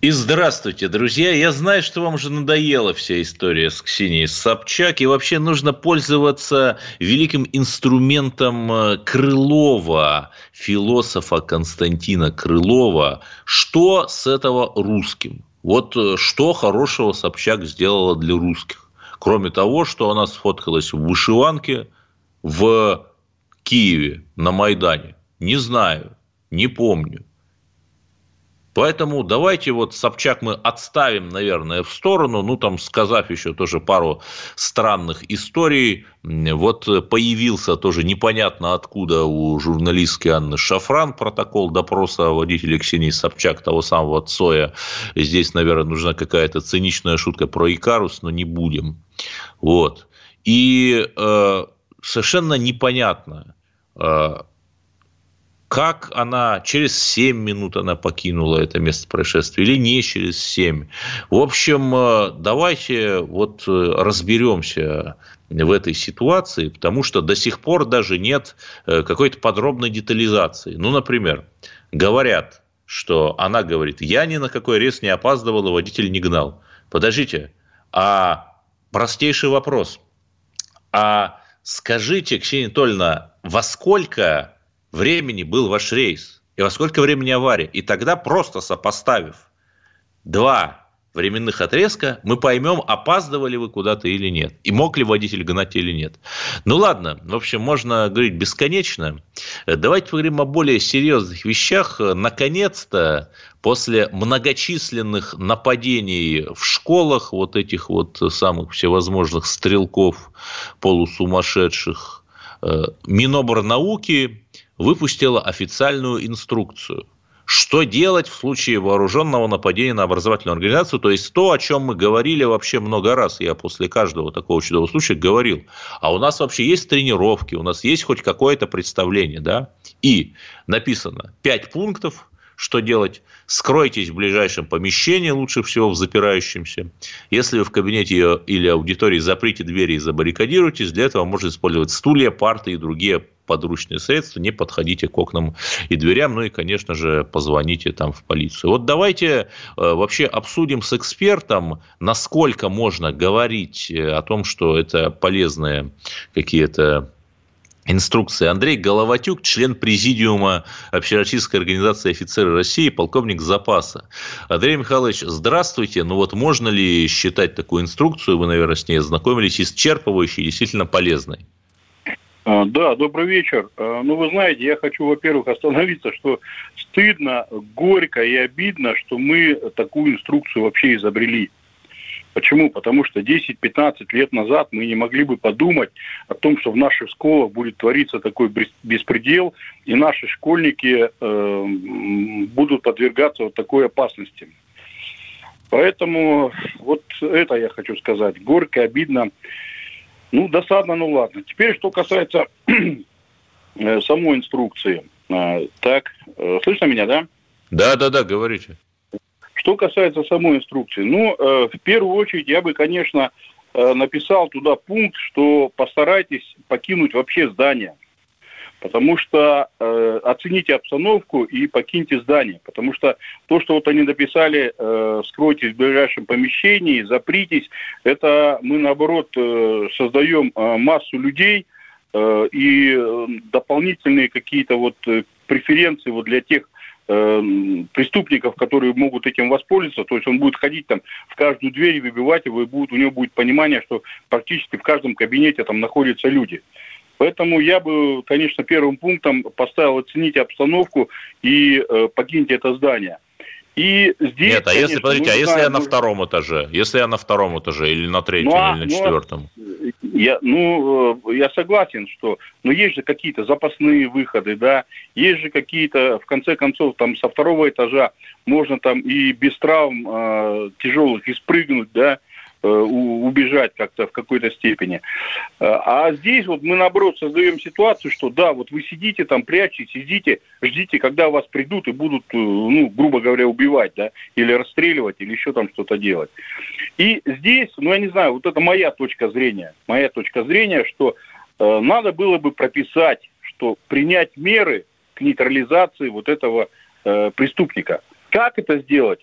И здравствуйте, друзья. Я знаю, что вам уже надоела вся история с Ксенией Собчак, и вообще нужно пользоваться великим инструментом э, Крылова, философа Константина Крылова. Что с этого русским? Вот э, что хорошего Собчак сделала для русских? Кроме того, что она сфоткалась в вышиванке в Киеве на Майдане. Не знаю, не помню. Поэтому давайте вот Собчак мы отставим, наверное, в сторону, ну, там, сказав еще тоже пару странных историй. Вот появился тоже непонятно откуда у журналистки Анны Шафран протокол допроса водителя Ксении Собчак, того самого Цоя. Здесь, наверное, нужна какая-то циничная шутка про Икарус, но не будем. Вот. И э, совершенно непонятно, э, как она через 7 минут она покинула это место происшествия или не через 7. В общем, э, давайте вот э, разберемся в этой ситуации, потому что до сих пор даже нет э, какой-то подробной детализации. Ну, например, говорят, что она говорит, я ни на какой рейс не опаздывала, водитель не гнал. Подождите, а простейший вопрос. А скажите, Ксения Анатольевна, во сколько времени был ваш рейс и во сколько времени авария. И тогда просто сопоставив два временных отрезка, мы поймем, опаздывали вы куда-то или нет, и мог ли водитель гнать или нет. Ну ладно, в общем, можно говорить бесконечно. Давайте поговорим о более серьезных вещах. Наконец-то, после многочисленных нападений в школах, вот этих вот самых всевозможных стрелков полусумасшедших, э, Миноборнауки выпустила официальную инструкцию – что делать в случае вооруженного нападения на образовательную организацию, то есть то, о чем мы говорили вообще много раз, я после каждого такого чудового случая говорил, а у нас вообще есть тренировки, у нас есть хоть какое-то представление, да, и написано 5 пунктов, что делать? Скройтесь в ближайшем помещении, лучше всего в запирающемся. Если вы в кабинете или аудитории заприте двери и забаррикадируйтесь, для этого можно использовать стулья, парты и другие подручные средства, не подходите к окнам и дверям, ну и, конечно же, позвоните там в полицию. Вот давайте э, вообще обсудим с экспертом, насколько можно говорить э, о том, что это полезные какие-то инструкции. Андрей Головатюк, член президиума Общероссийской организации офицеры России, полковник запаса. Андрей Михайлович, здравствуйте. Ну вот можно ли считать такую инструкцию, вы, наверное, с ней ознакомились, исчерпывающей, действительно полезной? А, да, добрый вечер. А, ну, вы знаете, я хочу, во-первых, остановиться, что стыдно, горько и обидно, что мы такую инструкцию вообще изобрели. Почему? Потому что 10-15 лет назад мы не могли бы подумать о том, что в наших школах будет твориться такой беспредел, и наши школьники э, будут подвергаться вот такой опасности. Поэтому вот это я хочу сказать. Горько, обидно. Ну, досадно, ну ладно. Теперь, что касается э, самой инструкции. А, так, э, слышно меня, да? Да, да, да, говорите. Что касается самой инструкции, ну, э, в первую очередь я бы, конечно, написал туда пункт, что постарайтесь покинуть вообще здание. Потому что э, оцените обстановку и покиньте здание. Потому что то, что вот они написали, э, скройтесь в ближайшем помещении, запритесь, это мы наоборот э, создаем э, массу людей э, и э, дополнительные какие-то вот э, преференции вот для тех Э, преступников, которые могут этим воспользоваться, то есть он будет ходить там в каждую дверь и выбивать его, и будет, у него будет понимание, что практически в каждом кабинете там находятся люди. Поэтому я бы, конечно, первым пунктом поставил оценить обстановку и э, покиньте это здание. И здесь, Нет, а конечно, если, подождите, а если я на втором этаже? Если я на втором этаже или на третьем, ну, а, или на ну, а четвертом? Я, ну, э, я согласен, что, но есть же какие-то запасные выходы, да, есть же какие-то, в конце концов, там со второго этажа можно там и без травм э, тяжелых и спрыгнуть, да, убежать как-то в какой-то степени. А здесь вот мы, наоборот, создаем ситуацию, что да, вот вы сидите там, прячетесь, сидите, ждите, когда вас придут и будут, ну, грубо говоря, убивать, да, или расстреливать, или еще там что-то делать. И здесь, ну, я не знаю, вот это моя точка зрения, моя точка зрения, что э, надо было бы прописать, что принять меры к нейтрализации вот этого э, преступника. Как это сделать?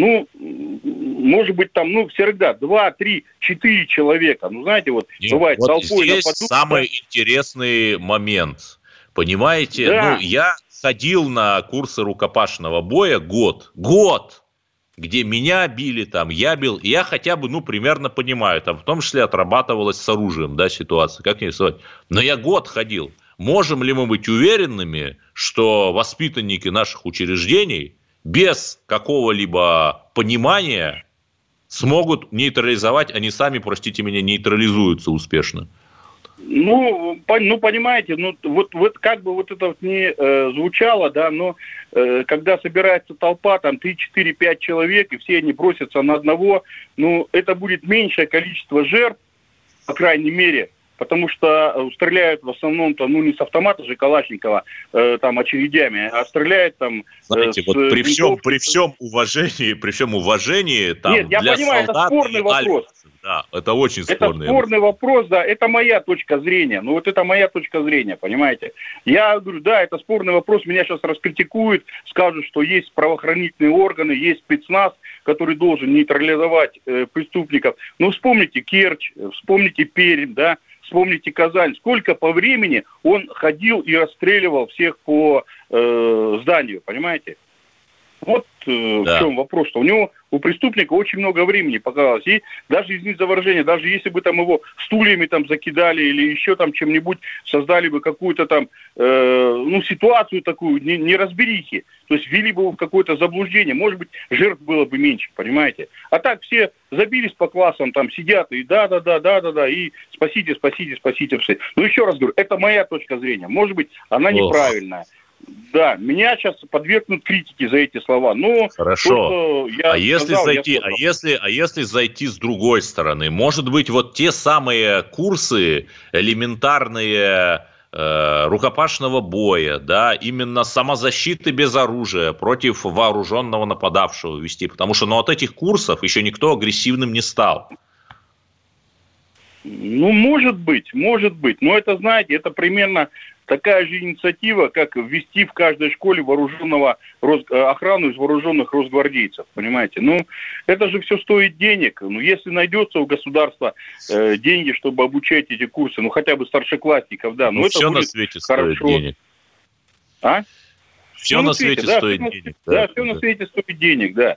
Ну, может быть, там, ну, всегда два, три, четыре человека. Ну, знаете, вот Нет, бывает вот толпой здесь нападут. самый интересный момент. Понимаете? Да. Ну, я ходил на курсы рукопашного боя год. Год! где меня били, там, я бил, я хотя бы, ну, примерно понимаю, там, в том числе отрабатывалась с оружием, да, ситуация, как не рисовать. Но я год ходил. Можем ли мы быть уверенными, что воспитанники наших учреждений без какого-либо понимания смогут нейтрализовать, они сами, простите меня, нейтрализуются успешно? Ну, по, ну, понимаете, ну, вот, вот как бы вот это вот не э, звучало, да, но э, когда собирается толпа, там, 3, 4, 5 человек, и все они бросятся на одного, ну, это будет меньшее количество жертв, по крайней мере, потому что э, стреляют в основном-то, ну, не с автомата же Калашникова, э, там, очередями, а стреляют там... Э, Знаете, вот при всем, при всем уважении, при всем уважении, там, Нет, я для понимаю, это спорный вопрос. Да, это очень спорный. Это спорный вопрос, да, это моя точка зрения. Ну, вот это моя точка зрения, понимаете. Я говорю, да, это спорный вопрос, меня сейчас раскритикуют, скажут, что есть правоохранительные органы, есть спецназ, который должен нейтрализовать э, преступников. Ну, вспомните Керчь, вспомните Пермь, да, Вспомните Казань, сколько по времени он ходил и расстреливал всех по э, зданию, понимаете? Вот э, да. в чем вопрос, что у него, у преступника очень много времени показалось. И даже извините за выражение, даже если бы там его стульями там закидали или еще там чем-нибудь, создали бы какую-то там, э, ну, ситуацию такую, не, не разберихи, то есть ввели бы его в какое-то заблуждение, может быть, жертв было бы меньше, понимаете? А так все забились по классам, там сидят и да-да-да, да-да-да, и спасите, спасите, спасите. все. Ну, еще раз говорю, это моя точка зрения. Может быть, она неправильная. Да, меня сейчас подвергнут критике за эти слова. Но Хорошо. Я а если сказал, зайти, а если, а если зайти с другой стороны, может быть, вот те самые курсы элементарные э, рукопашного боя, да, именно самозащиты без оружия против вооруженного нападавшего вести, потому что, ну, от этих курсов еще никто агрессивным не стал. Ну, может быть, может быть. Но это, знаете, это примерно такая же инициатива, как ввести в каждой школе вооруженного э, охрану из вооруженных росгвардейцев, понимаете? Ну, это же все стоит денег. Ну, если найдется у государства э, деньги, чтобы обучать эти курсы, ну, хотя бы старшеклассников, да, ну, ну это все на свете хорошо. стоит денег. А? Все ну, на свете, да, стоит все денег. Да, да, все на свете стоит денег, да.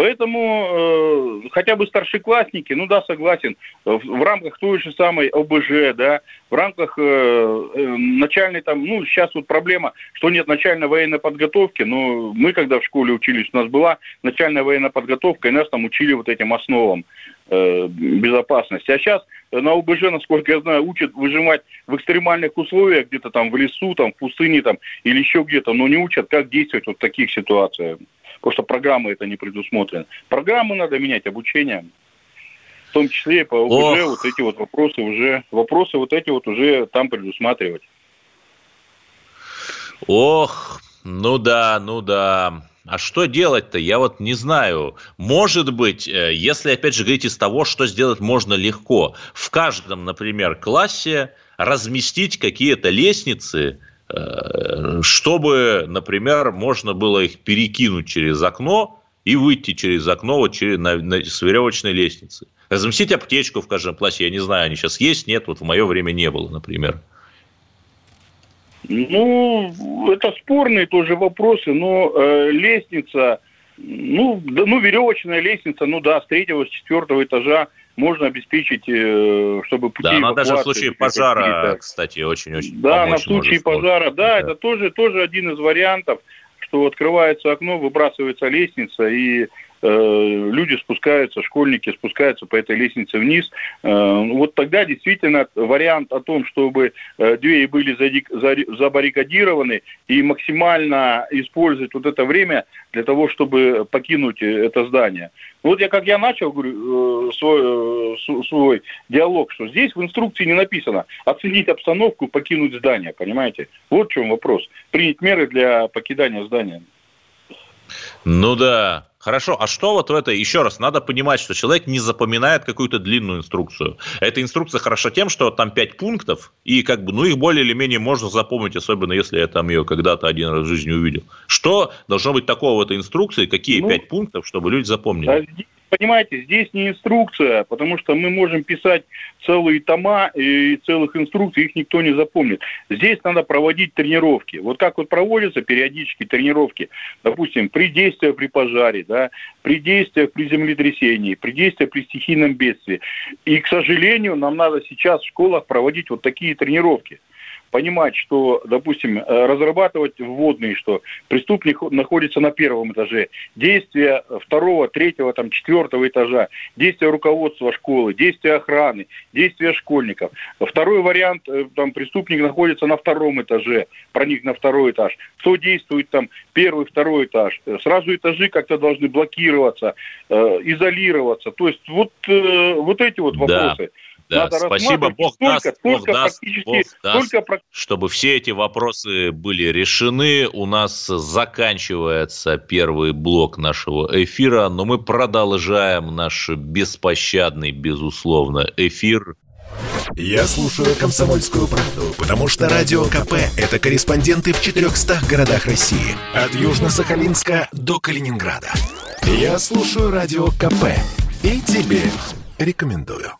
Поэтому э, хотя бы старшеклассники, ну да, согласен, в, в рамках той же самой ОБЖ, да, в рамках э, э, начальной там, ну сейчас вот проблема, что нет начальной военной подготовки, но мы когда в школе учились, у нас была начальная военная подготовка, и нас там учили вот этим основам э, безопасности. А сейчас на ОБЖ, насколько я знаю, учат выжимать в экстремальных условиях, где-то там в лесу, там в пустыне там или еще где-то, но не учат, как действовать вот в таких ситуациях потому что программы это не предусмотрено. Программу надо менять, обучение. В том числе по ОБЖ вот эти вот вопросы уже, вопросы вот эти вот уже там предусматривать. Ох, ну да, ну да. А что делать-то? Я вот не знаю. Может быть, э, если опять же говорить из того, что сделать можно легко, в каждом, например, классе разместить какие-то лестницы, чтобы, например, можно было их перекинуть через окно и выйти через окно вот через, на, на, с веревочной лестницы. Разместить аптечку в каждом классе, я не знаю, они сейчас есть, нет, вот в мое время не было, например. Ну, это спорные тоже вопросы, но э, лестница, ну, да, ну, веревочная лестница, ну да, с третьего, с четвертого этажа можно обеспечить, э, чтобы пути Да, она даже в случае пожара, кстати, очень-очень Да, на случае пожара, да, да, это тоже, тоже один из вариантов, что открывается окно, выбрасывается лестница, и люди спускаются, школьники спускаются по этой лестнице вниз. Э, вот тогда действительно вариант о том, чтобы э, двери были забаррикадированы и максимально использовать вот это время для того, чтобы покинуть это здание. Вот я как я начал говорю, свой, свой диалог, что здесь в инструкции не написано оценить обстановку, покинуть здание, понимаете? Вот в чем вопрос. Принять меры для покидания здания. Ну да, Хорошо, а что вот в это, еще раз, надо понимать, что человек не запоминает какую-то длинную инструкцию. Эта инструкция хороша тем, что там пять пунктов, и как бы, ну, их более или менее можно запомнить, особенно если я там ее когда-то один раз в жизни увидел. Что должно быть такого в этой инструкции, какие ну, пять пунктов, чтобы люди запомнили? Понимаете, здесь не инструкция, потому что мы можем писать целые тома и целых инструкций, их никто не запомнит. Здесь надо проводить тренировки. Вот как вот проводятся периодически тренировки, допустим, при действии при пожаре, да, при действиях при землетрясении, при действиях при стихийном бедствии. И, к сожалению, нам надо сейчас в школах проводить вот такие тренировки понимать, что, допустим, э, разрабатывать вводные, что преступник находится на первом этаже, действия второго, третьего, там, четвертого этажа, действия руководства школы, действия охраны, действия школьников. Второй вариант, э, там, преступник находится на втором этаже, проник на второй этаж. Кто действует там первый, второй этаж? Э, сразу этажи как-то должны блокироваться, изолироваться. То есть вот, вот эти вот вопросы. Да. Да, Надо спасибо, Бог столько, даст, столько Бог даст, Бог даст столько... чтобы все эти вопросы были решены. У нас заканчивается первый блок нашего эфира, но мы продолжаем наш беспощадный, безусловно, эфир. Я слушаю «Комсомольскую правду», потому что «Радио КП» — это корреспонденты в 400 городах России. От Южно-Сахалинска до Калининграда. Я слушаю «Радио КП» и тебе рекомендую.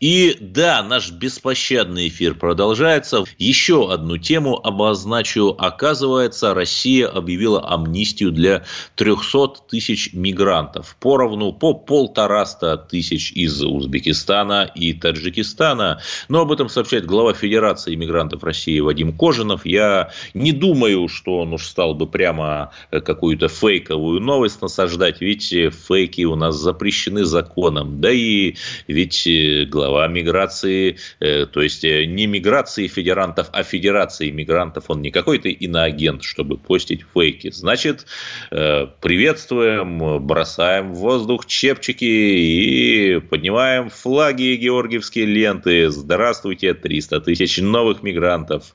И да, наш беспощадный эфир продолжается. Еще одну тему обозначу. Оказывается, Россия объявила амнистию для 300 тысяч мигрантов. Поровну по полтораста тысяч из Узбекистана и Таджикистана. Но об этом сообщает глава Федерации иммигрантов России Вадим Кожинов. Я не думаю, что он уж стал бы прямо какую-то фейковую новость насаждать. Ведь фейки у нас запрещены законом. Да и ведь глава глава миграции, э, то есть э, не миграции федерантов, а федерации мигрантов. Он не какой-то иноагент, чтобы постить фейки. Значит, э, приветствуем, бросаем в воздух чепчики и поднимаем флаги и георгиевские ленты. Здравствуйте, 300 тысяч новых мигрантов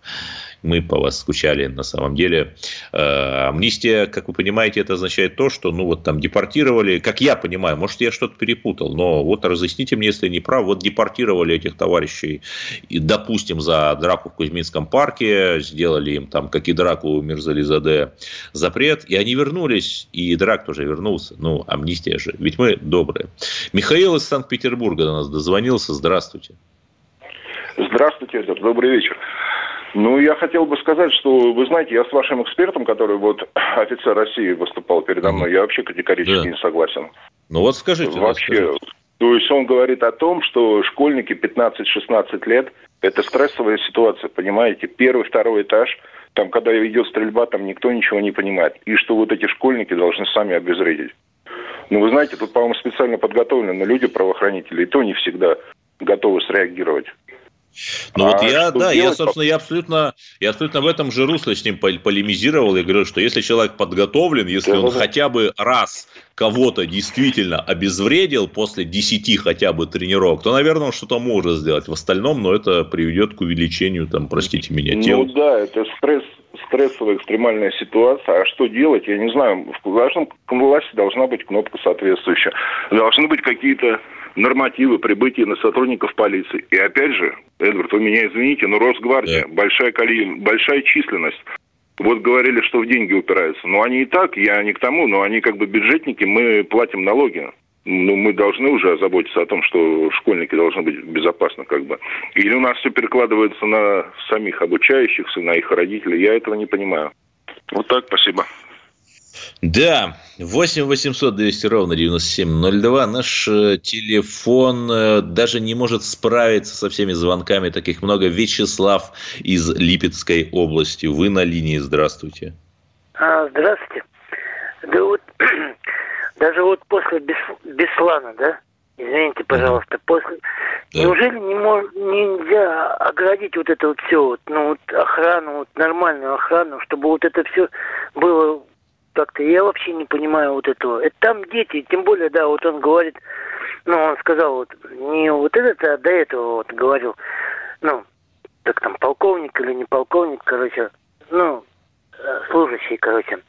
мы по вас скучали на самом деле. Э, амнистия, как вы понимаете, это означает то, что, ну, вот там депортировали, как я понимаю, может, я что-то перепутал, но вот разъясните мне, если не прав, вот депортировали этих товарищей, и, допустим, за драку в Кузьминском парке, сделали им там, как и драку у Мирзализаде, запрет, и они вернулись, и драк тоже вернулся. Ну, амнистия же, ведь мы добрые. Михаил из Санкт-Петербурга до нас дозвонился, здравствуйте. Здравствуйте, добрый вечер. Ну, я хотел бы сказать, что, вы знаете, я с вашим экспертом, который вот офицер России выступал передо мной, я вообще категорически да. не согласен. Ну вот скажите. Вообще, скажите. то есть он говорит о том, что школьники 15-16 лет – это стрессовая ситуация, понимаете? Первый, второй этаж, там, когда идет стрельба, там никто ничего не понимает. И что вот эти школьники должны сами обезвредить. Ну, вы знаете, тут, по-моему, специально подготовлены люди, правоохранители, и то не всегда готовы среагировать. Ну а вот я, да, я, собственно, я абсолютно, я абсолютно в этом же русле с ним полемизировал. Я говорю, что если человек подготовлен, если да, он да. хотя бы раз кого-то действительно обезвредил после 10 хотя бы тренировок, то, наверное, он что-то может сделать. В остальном, но ну, это приведет к увеличению, там, простите меня, тел. Ну да, это стресс, стрессовая экстремальная ситуация. А что делать, я не знаю. В каждом власти должна быть кнопка соответствующая. Должны быть какие-то нормативы прибытия на сотрудников полиции. И опять же, Эдвард, вы меня извините, но Росгвардия, да. большая, коли... большая численность. Вот говорили, что в деньги упираются. Но они и так, я не к тому, но они как бы бюджетники, мы платим налоги. Ну, мы должны уже озаботиться о том, что школьники должны быть безопасны, как бы. Или у нас все перекладывается на самих обучающихся, на их родителей. Я этого не понимаю. Вот так, спасибо. Да, 8 800 200 ровно 9702. Наш э, телефон э, даже не может справиться со всеми звонками. Таких много. Вячеслав из Липецкой области. Вы на линии. Здравствуйте. А, здравствуйте. Да вот, даже вот после Бес, Беслана, да, извините, пожалуйста, после... Да. Неужели не мож, нельзя оградить вот это вот все, вот, ну, вот охрану, вот нормальную охрану, чтобы вот это все было как-то я вообще не понимаю вот этого. Это там дети, тем более, да, вот он говорит, ну, он сказал вот не вот этот, а до этого вот говорил, ну, так там полковник или не полковник, короче, ну, э, служащий, короче.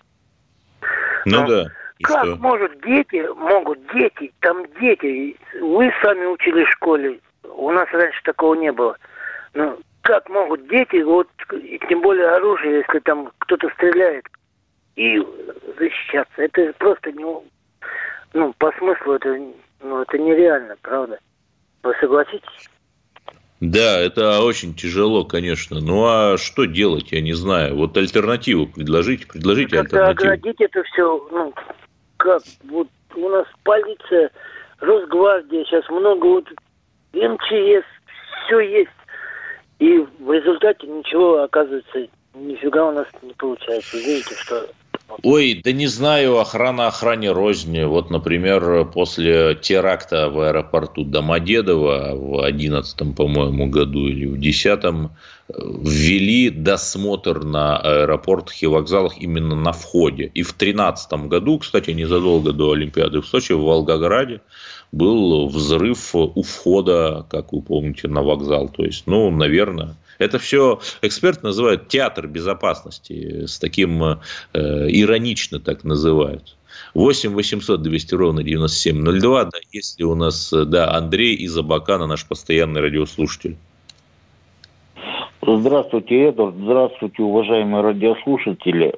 Ну Но да. Как что? может дети, могут дети, там дети, вы сами учили в школе, у нас раньше такого не было. Ну, как могут дети, вот, и тем более оружие, если там кто-то стреляет, и защищаться. Это просто не... Ну, по смыслу это, ну, это нереально, правда? Вы согласитесь? Да, это очень тяжело, конечно. Ну а что делать, я не знаю. Вот альтернативу предложите, предложите как альтернативу. оградить это все, ну, как, вот у нас полиция, Росгвардия, сейчас много вот МЧС, все есть. И в результате ничего, оказывается, нифига у нас не получается. Извините, что Ой, да не знаю, охрана охране розни. Вот, например, после теракта в аэропорту Домодедово в 2011, по-моему, году или в 2010 э, ввели досмотр на аэропортах и вокзалах именно на входе. И в 2013 году, кстати, незадолго до Олимпиады в Сочи, в Волгограде, был взрыв у входа, как вы помните, на вокзал. То есть, ну, наверное, это все эксперт называют театр безопасности, с таким э, иронично так называют. 8 800 200 ровно 9702. Да, если у нас, да, Андрей из Абакана, наш постоянный радиослушатель. Здравствуйте, Эдвард. Здравствуйте, уважаемые радиослушатели.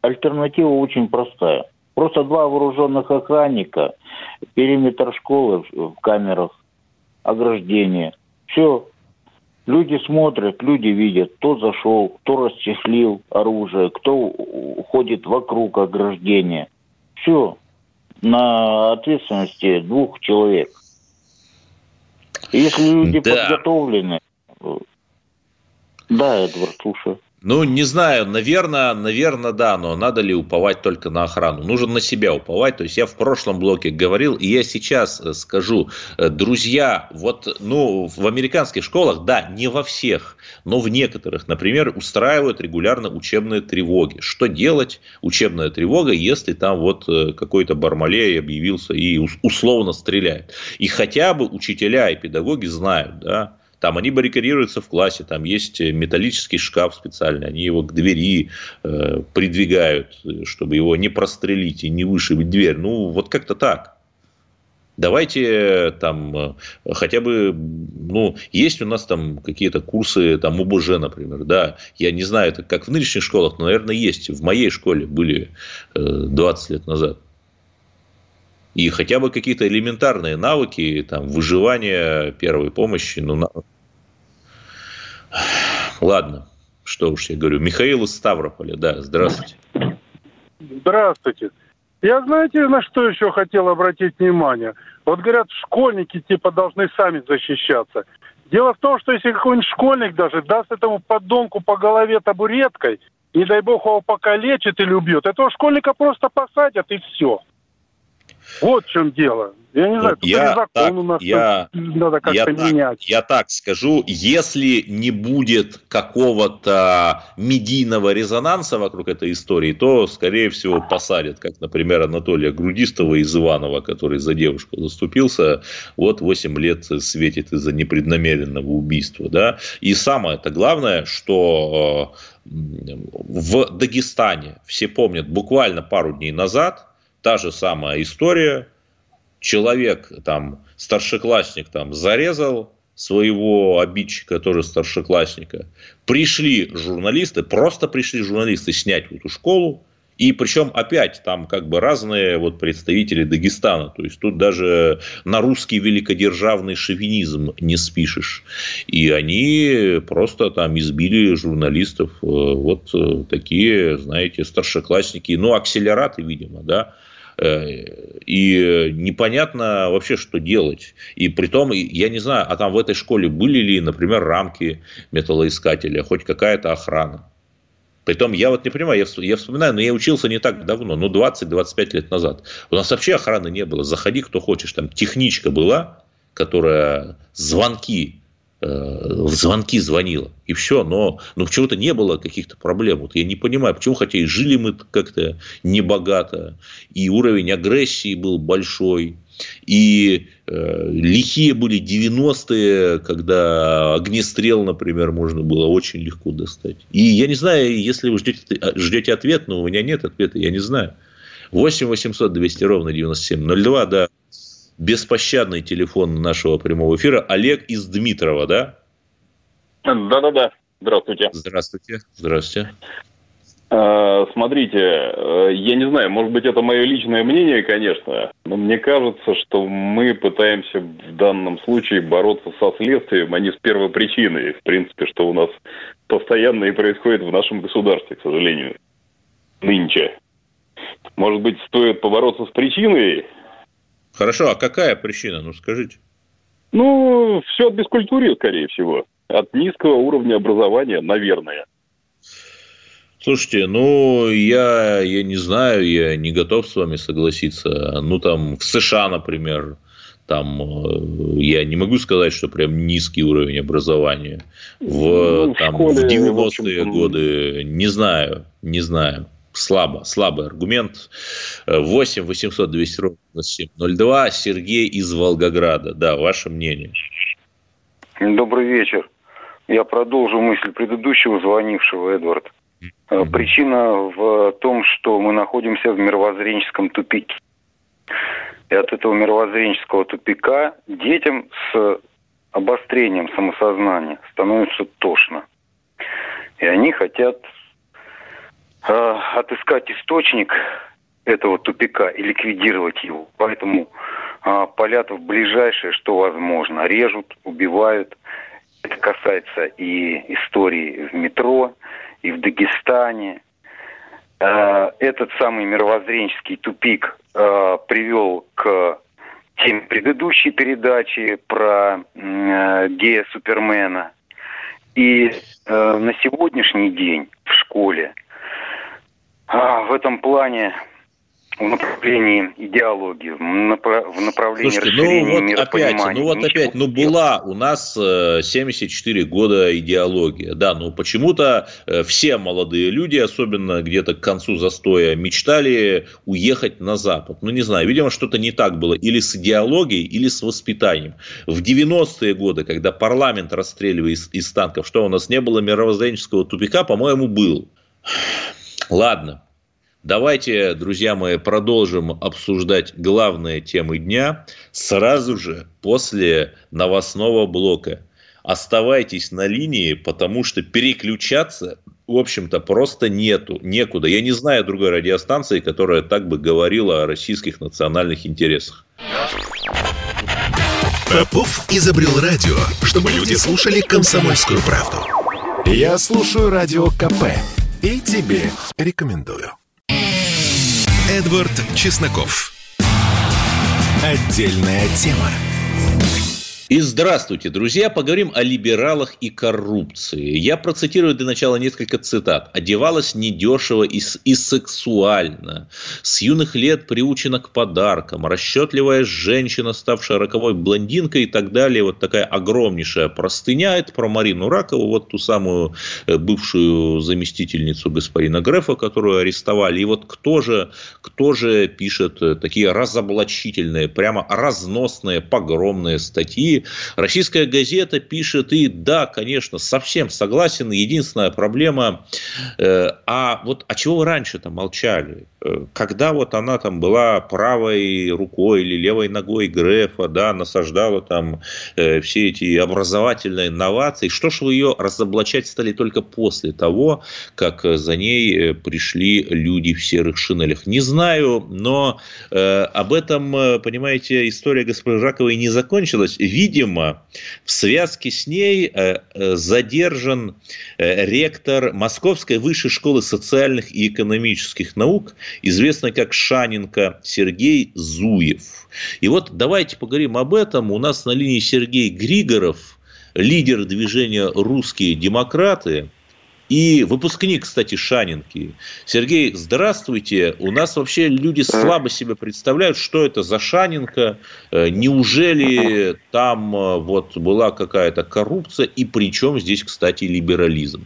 Альтернатива очень простая. Просто два вооруженных охранника, периметр школы в камерах, ограждение. Все, Люди смотрят, люди видят, кто зашел, кто расчехлил оружие, кто ходит вокруг ограждения. Все на ответственности двух человек. Если люди да. подготовлены, да, Эдвард, слушаю. Ну, не знаю, наверное, наверное, да, но надо ли уповать только на охрану? Нужно на себя уповать. То есть я в прошлом блоке говорил, и я сейчас э, скажу, э, друзья, вот, ну, в американских школах, да, не во всех, но в некоторых, например, устраивают регулярно учебные тревоги. Что делать учебная тревога, если там вот э, какой-то Бармалей объявился и условно стреляет? И хотя бы учителя и педагоги знают, да, там они баррикадируются в классе, там есть металлический шкаф специальный, они его к двери э, придвигают, чтобы его не прострелить и не вышибить дверь. Ну, вот как-то так. Давайте там э, хотя бы, ну, есть у нас там какие-то курсы, там УБЖ, например, да, я не знаю, это как в нынешних школах, но, наверное, есть. В моей школе были 20 э, лет назад. И хотя бы какие-то элементарные навыки, там, выживания, первой помощи, ну, на... Ладно, что уж я говорю. Михаил из Ставрополя, да, здравствуйте. Здравствуйте. Я, знаете, на что еще хотел обратить внимание? Вот говорят, школьники типа должны сами защищаться. Дело в том, что если какой-нибудь школьник даже даст этому подонку по голове табуреткой, не дай бог его покалечит или убьет, этого школьника просто посадят и все. Вот в чем дело. Я не знаю, я закон так, у нас я, надо как-то я менять. Так, я так скажу, если не будет какого-то медийного резонанса вокруг этой истории, то, скорее всего, посадят, как, например, Анатолия Грудистова из Иванова, который за девушку заступился, вот 8 лет светит из-за непреднамеренного убийства. Да? И самое это главное, что э, в Дагестане, все помнят, буквально пару дней назад – та же самая история. Человек, там, старшеклассник там зарезал своего обидчика, тоже старшеклассника. Пришли журналисты, просто пришли журналисты снять эту школу, И причем опять там как бы разные вот представители Дагестана. То есть тут даже на русский великодержавный шовинизм не спишешь. И они просто там избили журналистов. Э, вот э, такие, знаете, старшеклассники. Ну, акселераты, видимо, да и непонятно вообще, что делать. И при том, я не знаю, а там в этой школе были ли, например, рамки металлоискателя, хоть какая-то охрана. Притом, я вот не понимаю, я вспоминаю, но я учился не так давно, ну, 20-25 лет назад. У нас вообще охраны не было. Заходи, кто хочешь. Там техничка была, которая звонки в звонки звонила, и все, но, но почему-то не было каких-то проблем. Вот я не понимаю, почему, хотя и жили мы как-то небогато, и уровень агрессии был большой, и э, лихие были 90-е, когда огнестрел, например, можно было очень легко достать. И я не знаю, если вы ждете, ждете ответ, но у меня нет ответа, я не знаю. 8 800 200 ровно 9702, да, беспощадный телефон нашего прямого эфира. Олег из Дмитрова, да? Да-да-да. Здравствуйте. Здравствуйте. Здравствуйте. А, смотрите, э, я не знаю, может быть, это мое личное мнение, конечно, но мне кажется, что мы пытаемся в данном случае бороться со следствием, а не с первопричиной, в принципе, что у нас постоянно и происходит в нашем государстве, к сожалению, нынче. Может быть, стоит побороться с причиной, Хорошо, а какая причина? Ну, скажите. Ну, все от бескультуры, скорее всего. От низкого уровня образования, наверное. Слушайте, ну, я, я не знаю, я не готов с вами согласиться. Ну, там, в США, например, там, э, я не могу сказать, что прям низкий уровень образования. В, ну, в, там, школе, в 90-е годы, не знаю, не знаю слабо, слабый аргумент. 8 800 200 ровно 702. Сергей из Волгограда. Да, ваше мнение. Добрый вечер. Я продолжу мысль предыдущего звонившего, Эдвард. Mm-hmm. Причина в том, что мы находимся в мировоззренческом тупике. И от этого мировоззренческого тупика детям с обострением самосознания становится тошно. И они хотят э, отыскать источник этого тупика и ликвидировать его. Поэтому э, в ближайшее, что возможно. Режут, убивают. Это касается и истории в метро, и в Дагестане. Э, этот самый мировоззренческий тупик э, привел к теме предыдущей передачи про э, гея Супермена. И э, на сегодняшний день в школе а, в этом плане в направлении идеологии, в, направлении Слушайте, ну вот опять, ну вот опять, ну была у нас 74 э, года идеология, да, ну почему-то э, все молодые люди, особенно где-то к концу застоя, мечтали уехать на Запад. Ну не знаю, видимо, что-то не так было или с идеологией, или с воспитанием. В 90-е годы, когда парламент расстреливали из, из танков, что у нас не было мировоззренческого тупика, по-моему, был. Ладно, давайте, друзья мои, продолжим обсуждать главные темы дня сразу же после новостного блока. Оставайтесь на линии, потому что переключаться, в общем-то, просто нету, некуда. Я не знаю другой радиостанции, которая так бы говорила о российских национальных интересах. Попов изобрел радио, чтобы люди слушали комсомольскую правду. Я слушаю радио КП и тебе рекомендую. Эдвард Чесноков. Отдельная тема. И здравствуйте, друзья. Поговорим о либералах и коррупции. Я процитирую для начала несколько цитат. «Одевалась недешево и, и сексуально. С юных лет приучена к подаркам. Расчетливая женщина, ставшая роковой блондинкой и так далее. Вот такая огромнейшая простыня. Это про Марину Ракову, вот ту самую э, бывшую заместительницу господина Грефа, которую арестовали. И вот кто же, кто же пишет э, такие разоблачительные, прямо разносные, погромные статьи Российская газета пишет, и да, конечно, совсем согласен, единственная проблема, э, а вот а чего вы раньше-то молчали? Когда вот она там была правой рукой или левой ногой Грефа, да, насаждала там э, все эти образовательные инновации, что ж вы ее разоблачать стали только после того, как за ней э, пришли люди в серых шинелях? Не знаю, но э, об этом, э, понимаете, история госпожи Жаковой не закончилась. Видимо, в связке с ней э, задержан э, ректор Московской высшей школы социальных и экономических наук – известный как Шаненко Сергей Зуев. И вот давайте поговорим об этом. У нас на линии Сергей Григоров, лидер движения «Русские демократы», и выпускник, кстати, Шанинки. Сергей, здравствуйте. У нас вообще люди слабо себе представляют, что это за Шанинка. Э, неужели там э, вот была какая-то коррупция? И при чем здесь, кстати, либерализм?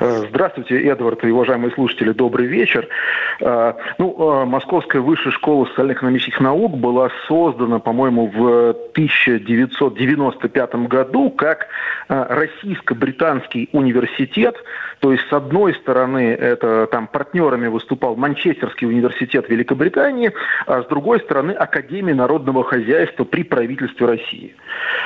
Э, здравствуйте, Эдвард и уважаемые слушатели, добрый вечер. Э, ну, э, Московская высшая школа социально-экономических наук была создана, по-моему, в 1995 году как российско-британский университет. То есть, с одной стороны, это там партнерами выступал Манчестерский университет Великобритании, а с другой стороны, Академия народного хозяйства при правительстве России.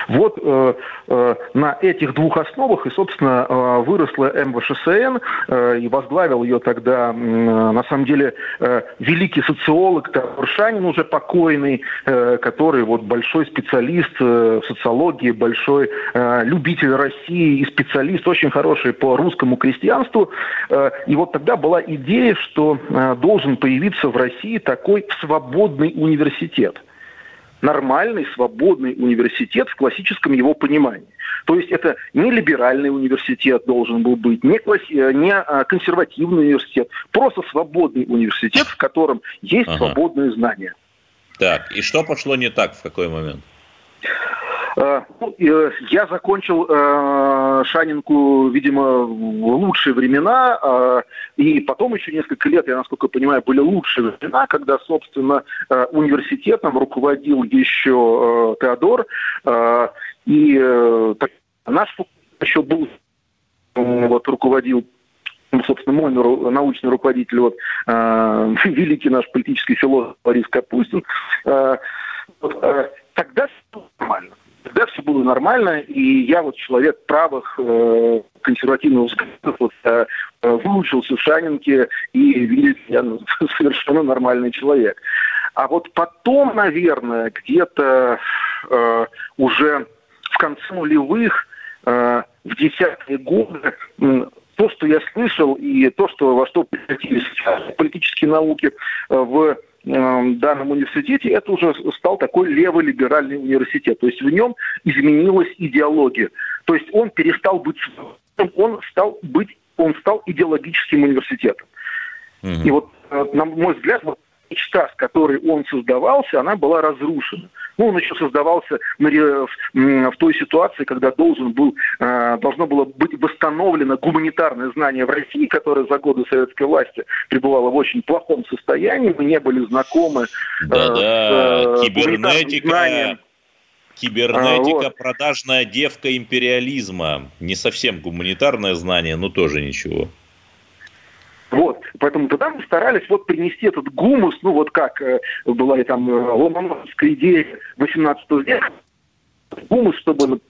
Вот э, э, на этих двух основах и, собственно, э, выросла МВШСН, э, и возглавил ее тогда, э, на самом деле, э, великий социолог Шанин, уже покойный, э, который вот большой специалист э, в социологии, большой э, любитель России и специалист, очень хороший по русскому крестьянству. Э, и вот тогда была идея, что э, должен появиться в России такой свободный университет нормальный, свободный университет в классическом его понимании. То есть это не либеральный университет должен был быть, не, класс... Э, не а, консервативный университет, просто свободный университет, в котором есть ага. свободные знания. Так, и что пошло не так в какой момент? Э, ну, э, я закончил э, Шанинку, видимо, в лучшие времена, и потом еще несколько лет, я насколько понимаю, были лучшие времена, когда, собственно, университетом руководил еще Теодор, и наш еще был, вот, руководил ну, собственно, мой научный руководитель, вот, э, великий наш политический философ Борис Капустин, э, вот, э, тогда все нормально тогда все было нормально, и я вот человек правых, э, консервативных взглядов, вот, э, выучился в Шанинке, и, видите, я совершенно нормальный человек. А вот потом, наверное, где-то э, уже в конце нулевых, э, в десятые годы, то, что я слышал, и то, что, во что превратились политические науки э, в данном университете, это уже стал такой леволиберальный университет. То есть в нем изменилась идеология. То есть он перестал быть он стал быть, он стал идеологическим университетом. Mm-hmm. И вот, э, на мой взгляд, вот мечта, с которой он создавался, она была разрушена. Ну, он еще создавался в той ситуации, когда должен был, э, должно было быть восстановлено гуманитарное знание в России, которое за годы советской власти пребывало в очень плохом состоянии. Мы не были знакомы Да-да, э, с кибернетика. Кибернетика, а, вот. продажная девка империализма. Не совсем гуманитарное знание, но тоже ничего. Вот, поэтому тогда мы старались вот принести этот гумус, ну вот как э, была и там э, идея 18 века, гумус, чтобы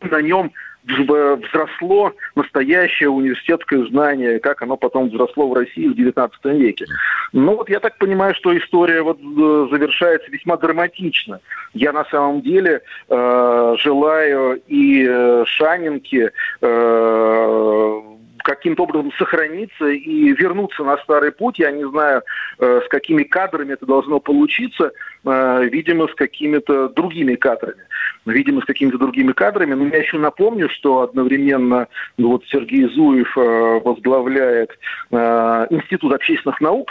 на нем взросло настоящее университетское знание, как оно потом взросло в России в XIX веке. Ну вот я так понимаю, что история вот э, завершается весьма драматично. Я на самом деле э, желаю и э, Шанинке э, каким-то образом сохраниться и вернуться на старый путь. Я не знаю, э, с какими кадрами это должно получиться. Э, видимо, с какими-то другими кадрами. Видимо, с какими-то другими кадрами. Но я еще напомню, что одновременно ну, вот Сергей Зуев э, возглавляет Институт общественных наук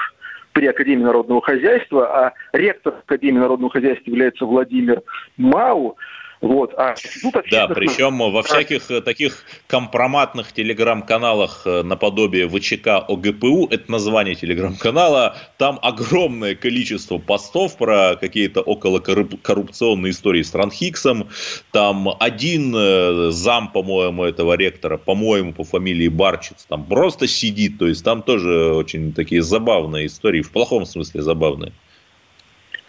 при Академии народного хозяйства, а ректор Академии народного хозяйства является Владимир Мау. Вот. А институт да, причем во всяких э, таких компроматных телеграм-каналах э, наподобие ВЧК ОГПУ, это название телеграм-канала, там огромное количество постов про какие-то околокоррупционные истории с Ранхиксом, там один э, зам, по-моему, этого ректора, по-моему, по фамилии Барчиц, там просто сидит, то есть там тоже очень такие забавные истории, в плохом смысле забавные.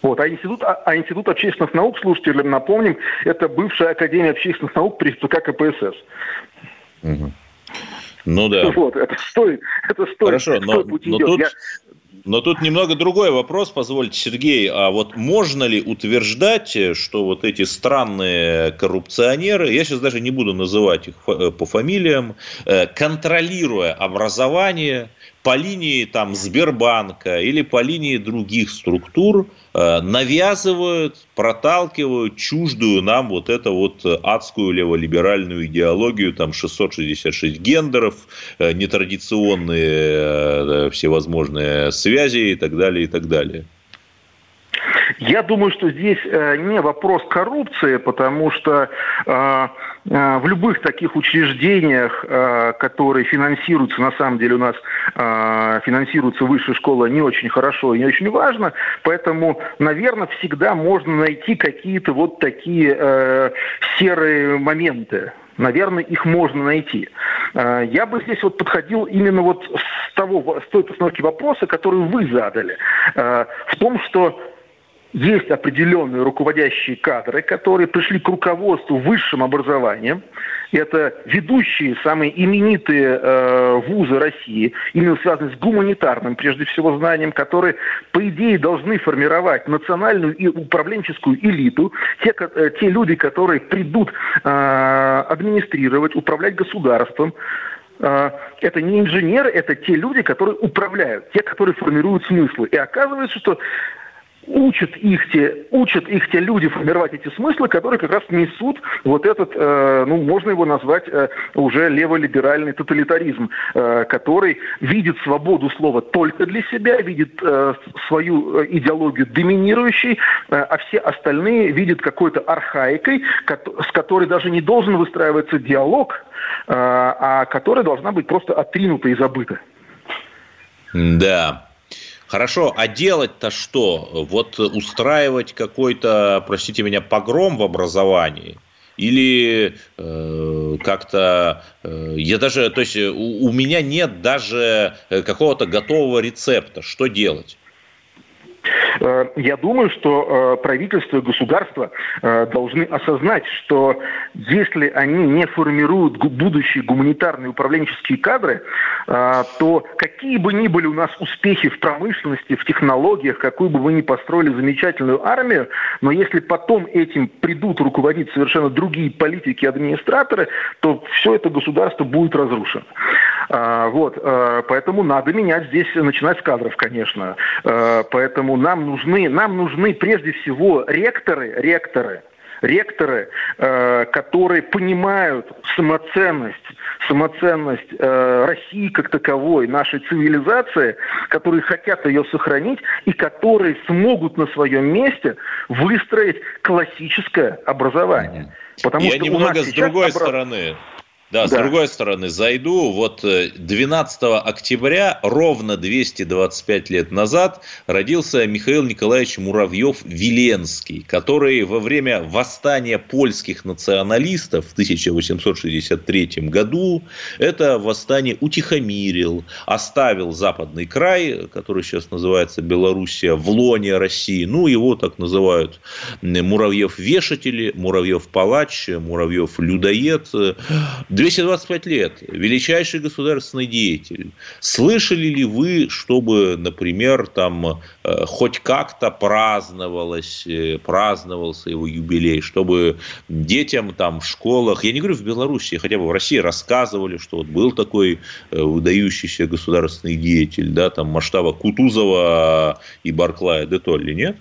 Вот. А, институт, а, а институт общественных наук, слушателям напомним, это бывшая Академия общественных наук при ЦК КПСС. Угу. Ну да. Вот, это стоит, это стоит. Хорошо, но, но тут, Я... но тут немного другой вопрос, позвольте, Сергей. А вот можно ли утверждать, что вот эти странные коррупционеры, я сейчас даже не буду называть их по фамилиям, э, контролируя образование, по линии там Сбербанка или по линии других структур э, навязывают, проталкивают чуждую нам вот эту вот адскую леволиберальную идеологию, там 666 гендеров, э, нетрадиционные э, всевозможные связи и так далее, и так далее. Я думаю, что здесь э, не вопрос коррупции, потому что э, э, в любых таких учреждениях, которые финансируются, на самом деле у нас финансируется высшая школа не очень хорошо и не очень важно, поэтому, наверное, всегда можно найти какие-то вот такие серые моменты. Наверное, их можно найти. Я бы здесь вот подходил именно вот с того, с той постановки вопроса, которую вы задали, в том, что есть определенные руководящие кадры, которые пришли к руководству высшим образованием. Это ведущие, самые именитые э, вузы России, именно связанные с гуманитарным, прежде всего, знанием, которые, по идее, должны формировать национальную и управленческую элиту. Те, э, те люди, которые придут э, администрировать, управлять государством, э, это не инженеры, это те люди, которые управляют, те, которые формируют смыслы. И оказывается, что учат их те, учат их те люди формировать эти смыслы, которые как раз несут вот этот, э, ну, можно его назвать э, уже леволиберальный тоталитаризм, э, который видит свободу слова только для себя, видит э, свою э, идеологию доминирующей, э, а все остальные видят какой-то архаикой, с которой даже не должен выстраиваться диалог, э, а которая должна быть просто отринута и забыта. Да, Хорошо, а делать-то что? Вот устраивать какой-то, простите меня, погром в образовании? Или э, как-то э, я даже, то есть у, у меня нет даже какого-то готового рецепта, что делать? Э, я думаю, что э, правительство и государство э, должны осознать, что если они не формируют будущие гуманитарные управленческие кадры, то какие бы ни были у нас успехи в промышленности, в технологиях, какую бы вы ни построили замечательную армию, но если потом этим придут руководить совершенно другие политики и администраторы, то все это государство будет разрушено. Вот, поэтому надо менять здесь, начинать с кадров, конечно. Поэтому нам нужны, нам нужны прежде всего ректоры, ректоры, ректоры, э, которые понимают самоценность, самоценность э, России как таковой, нашей цивилизации, которые хотят ее сохранить и которые смогут на своем месте выстроить классическое образование. Потому Я что немного с другой образ... стороны да, да, с другой стороны, зайду. Вот 12 э, октября, ровно 225 лет назад, родился Михаил Николаевич Муравьев-Виленский, который во время восстания польских националистов в 1863 году это восстание утихомирил, оставил западный край, который сейчас называется Белоруссия, в лоне России. Ну, его так называют Муравьев-вешатели, Муравьев-палач, Муравьев-людоед 225 лет, величайший государственный деятель. Слышали ли вы, чтобы, например, там э, хоть как-то праздновалось, э, праздновался его юбилей, чтобы детям там в школах, я не говорю в Беларуси, хотя бы в России рассказывали, что вот был такой э, выдающийся государственный деятель, да, там масштаба Кутузова и Барклая де Толли, нет?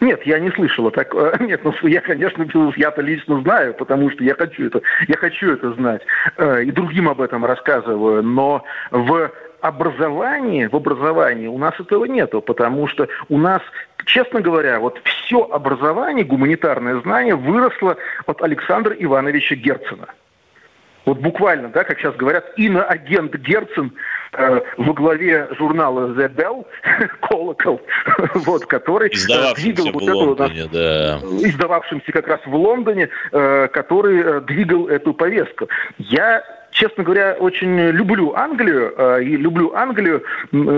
Нет, я не слышала так. Э, нет, ну я, конечно, я-то лично знаю, потому что я хочу это, я хочу это знать. Э, и другим об этом рассказываю. Но в образовании, в образовании у нас этого нету, потому что у нас, честно говоря, вот все образование, гуманитарное знание выросло от Александра Ивановича Герцена. Вот буквально, да, как сейчас говорят, иноагент Герцен э, во главе журнала The Bell, колокол, вот, который э, двигал вот Лондоне, эту, да. издававшимся как раз в Лондоне, э, который э, двигал эту повестку. Я честно говоря, очень люблю Англию э, и люблю Англию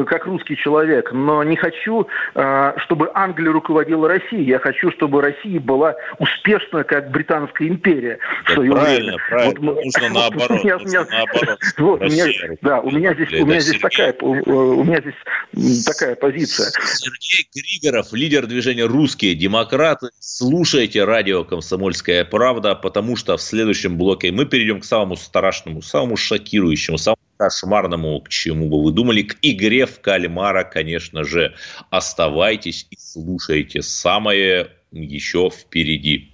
как русский человек, но не хочу, э, чтобы Англия руководила Россией. Я хочу, чтобы Россия была успешна, как Британская империя. Да, правильно, правильно. Вот, нужно наоборот. У меня, нужно наоборот. Вот, у меня, да, у меня здесь, у меня здесь такая, у меня здесь такая позиция. Сергей Григоров, лидер движения «Русские демократы». Слушайте радио «Комсомольская правда», потому что в следующем блоке мы перейдем к самому страшному самому шокирующему, самому кошмарному, к чему бы вы думали, к игре в кальмара, конечно же. Оставайтесь и слушайте. Самое еще впереди.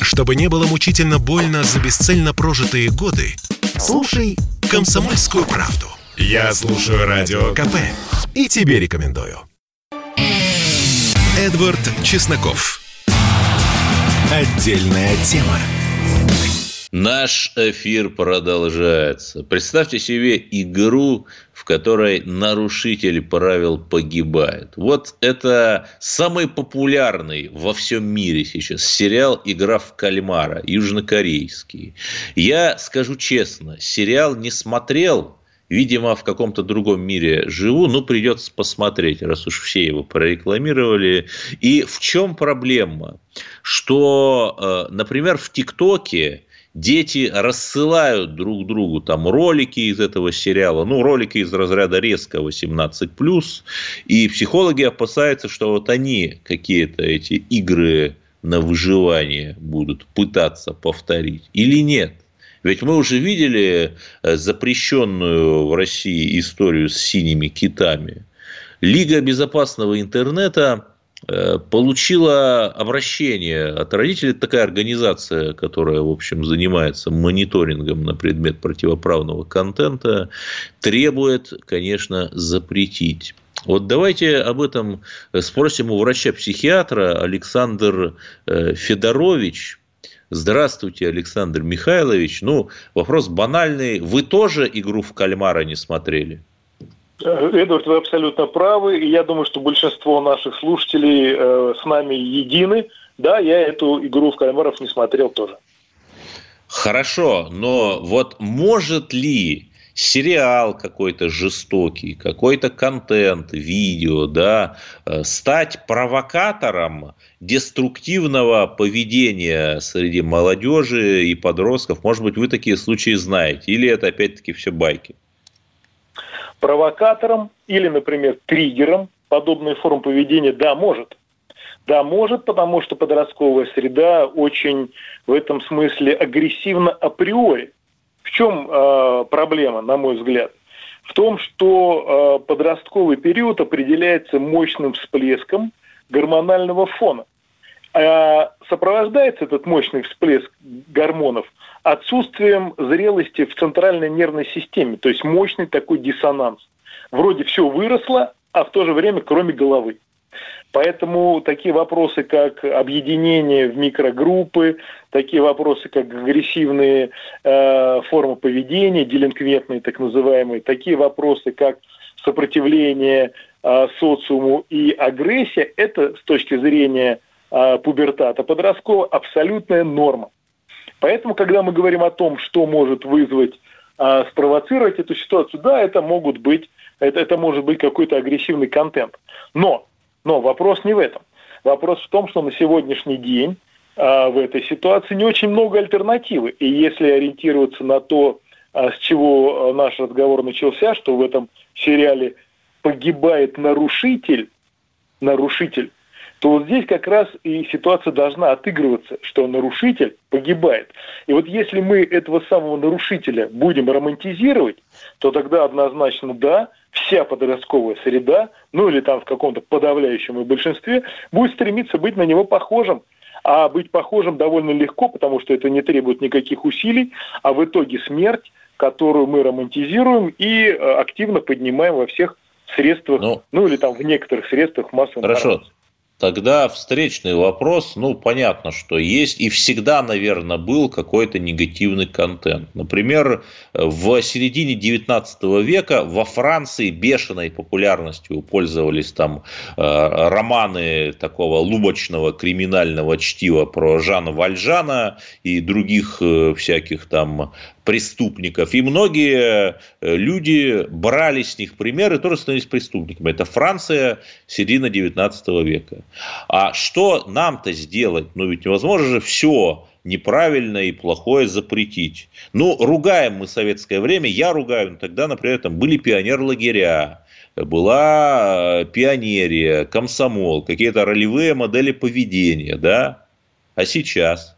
Чтобы не было мучительно больно за бесцельно прожитые годы, слушай «Комсомольскую правду». Я слушаю Радио КП и тебе рекомендую. Эдвард Чесноков. Отдельная тема. Наш эфир продолжается. Представьте себе игру, в которой нарушитель правил погибает. Вот это самый популярный во всем мире сейчас сериал «Игра в кальмара», южнокорейский. Я скажу честно, сериал не смотрел, Видимо, в каком-то другом мире живу, но придется посмотреть, раз уж все его прорекламировали. И в чем проблема? Что, э, например, в ТикТоке дети рассылают друг другу там ролики из этого сериала, ну, ролики из разряда резко 18+, и психологи опасаются, что вот они какие-то эти игры на выживание будут пытаться повторить или нет. Ведь мы уже видели э, запрещенную в России историю с синими китами. Лига безопасного интернета получила обращение от родителей. Это такая организация, которая, в общем, занимается мониторингом на предмет противоправного контента, требует, конечно, запретить. Вот давайте об этом спросим у врача-психиатра Александр э, Федорович. Здравствуйте, Александр Михайлович. Ну, вопрос банальный. Вы тоже игру в кальмара не смотрели? Эдвард, вы абсолютно правы. И я думаю, что большинство наших слушателей э, с нами едины. Да, я эту игру в кальмаров не смотрел тоже. Хорошо, но вот может ли сериал какой-то жестокий, какой-то контент, видео, да, э, стать провокатором деструктивного поведения среди молодежи и подростков? Может быть, вы такие случаи знаете? Или это опять-таки все байки? Провокатором или, например, триггером подобной формы поведения, да, может. Да, может, потому что подростковая среда очень в этом смысле агрессивна априори. В чем э, проблема, на мой взгляд? В том, что э, подростковый период определяется мощным всплеском гормонального фона. А сопровождается этот мощный всплеск гормонов отсутствием зрелости в центральной нервной системе, то есть мощный такой диссонанс. Вроде все выросло, а в то же время кроме головы. Поэтому такие вопросы, как объединение в микрогруппы, такие вопросы, как агрессивные э, формы поведения, делинквентные так называемые, такие вопросы, как сопротивление э, социуму и агрессия, это с точки зрения э, пубертата подросткового абсолютная норма. Поэтому, когда мы говорим о том, что может вызвать, э, спровоцировать эту ситуацию, да, это могут быть, это, это может быть какой-то агрессивный контент. Но, но вопрос не в этом. Вопрос в том, что на сегодняшний день э, в этой ситуации не очень много альтернативы. И если ориентироваться на то, э, с чего наш разговор начался, что в этом сериале погибает нарушитель, нарушитель, то вот здесь как раз и ситуация должна отыгрываться, что нарушитель погибает. И вот если мы этого самого нарушителя будем романтизировать, то тогда однозначно да, вся подростковая среда, ну или там в каком-то подавляющем большинстве, будет стремиться быть на него похожим. а быть похожим довольно легко, потому что это не требует никаких усилий, а в итоге смерть, которую мы романтизируем и э, активно поднимаем во всех средствах, ну, ну или там в некоторых средствах массовой Хорошо. информации. Тогда встречный вопрос, ну, понятно, что есть и всегда, наверное, был какой-то негативный контент. Например, в середине 19 века во Франции бешеной популярностью пользовались там э, романы такого лубочного криминального чтива про Жана Вальжана и других э, всяких там преступников. И многие э, люди брали с них примеры и тоже становились преступниками. Это Франция, середина 19 века. А что нам-то сделать? Ну, ведь невозможно же все неправильное и плохое запретить. Ну, ругаем мы советское время, я ругаю, но тогда, например, там были пионер-лагеря, была э, пионерия, комсомол, какие-то ролевые модели поведения, да? А сейчас –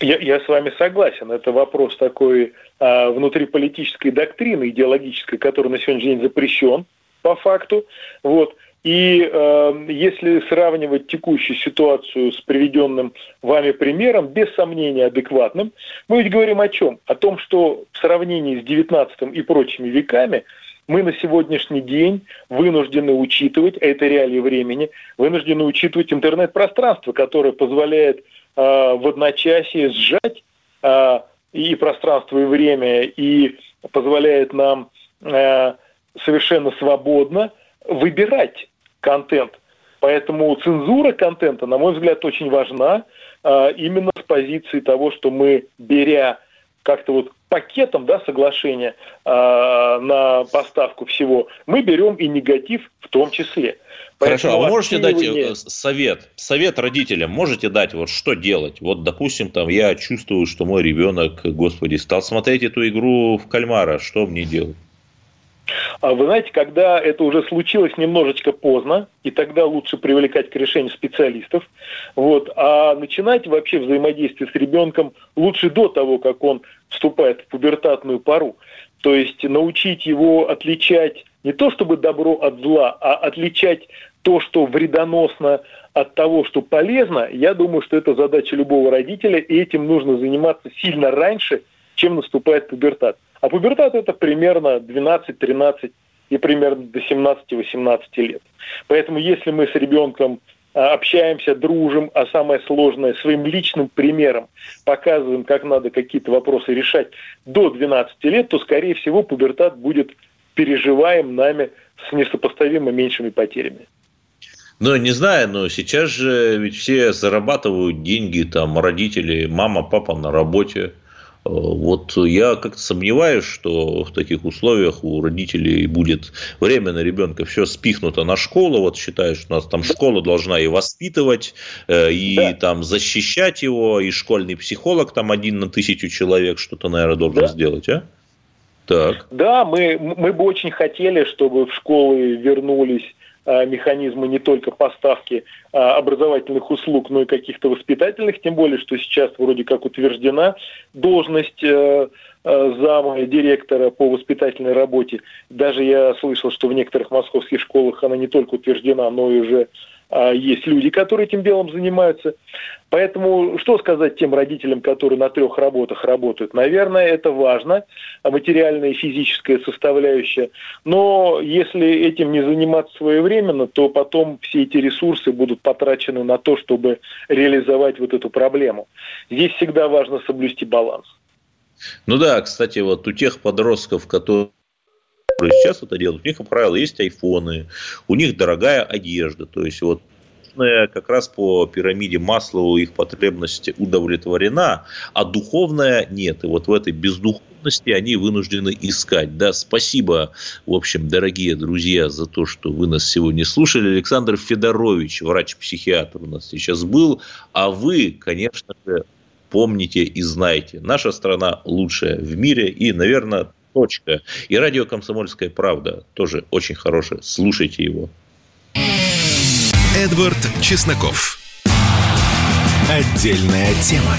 я, я с вами согласен. Это вопрос такой а, внутриполитической доктрины идеологической, который на сегодняшний день запрещен по факту. Вот. И э, если сравнивать текущую ситуацию с приведенным вами примером, без сомнения адекватным, мы ведь говорим о чем? О том, что в сравнении с 19 и прочими веками мы на сегодняшний день вынуждены учитывать, а это реалии времени, вынуждены учитывать интернет-пространство, которое позволяет в одночасье сжать э, и пространство, и время, и позволяет нам э, совершенно свободно выбирать контент. Поэтому цензура контента, на мой взгляд, очень важна именно с позиции того, что мы, беря как-то вот пакетом да, соглашения на поставку всего, мы берем и негатив в том числе. Хорошо, а можете дать э, совет, совет родителям, можете дать, вот что делать? Вот, допустим, там я чувствую, что мой ребенок, господи, стал смотреть эту игру в кальмара, что мне делать? А вы знаете, когда это уже случилось немножечко поздно, и тогда лучше привлекать к решению специалистов, вот, а начинать вообще взаимодействие с ребенком лучше до того, как он вступает в пубертатную пару. То есть научить его отличать не то чтобы добро от зла, а отличать то, что вредоносно от того, что полезно, я думаю, что это задача любого родителя, и этим нужно заниматься сильно раньше, чем наступает пубертат. А пубертат это примерно 12-13 и примерно до 17-18 лет. Поэтому если мы с ребенком а, общаемся, дружим, а самое сложное, своим личным примером показываем, как надо какие-то вопросы решать до 12 лет, то, скорее всего, пубертат будет переживаем нами с несопоставимо меньшими потерями. Ну, не знаю, но сейчас же ведь все зарабатывают деньги, там, родители, мама, папа на работе. Вот я как-то сомневаюсь, что в таких условиях у родителей будет время на ребенка все спихнуто на школу. Вот считаю, что у нас там школа должна и воспитывать, э, и да. там защищать его, и школьный психолог там один на тысячу человек что-то, наверное, должен да. сделать, а? Так. Да, мы, мы бы очень хотели, чтобы в школы вернулись механизмы не только поставки а, образовательных услуг, но и каких-то воспитательных, тем более, что сейчас вроде как утверждена должность э, э, зама директора по воспитательной работе. Даже я слышал, что в некоторых московских школах она не только утверждена, но и уже есть люди, которые этим делом занимаются. Поэтому что сказать тем родителям, которые на трех работах работают? Наверное, это важно, материальная и физическая составляющая. Но если этим не заниматься своевременно, то потом все эти ресурсы будут потрачены на то, чтобы реализовать вот эту проблему. Здесь всегда важно соблюсти баланс. Ну да, кстати, вот у тех подростков, которые которые сейчас это делают, у них, как правило, есть айфоны, у них дорогая одежда, то есть вот как раз по пирамиде Маслова их потребность удовлетворена, а духовная нет. И вот в этой бездуховности они вынуждены искать. Да, спасибо, в общем, дорогие друзья, за то, что вы нас сегодня слушали. Александр Федорович, врач-психиатр у нас сейчас был, а вы, конечно же, помните и знаете, наша страна лучшая в мире и, наверное, Точка. И радио «Комсомольская правда» тоже очень хорошее. Слушайте его. Эдвард Чесноков. Отдельная тема.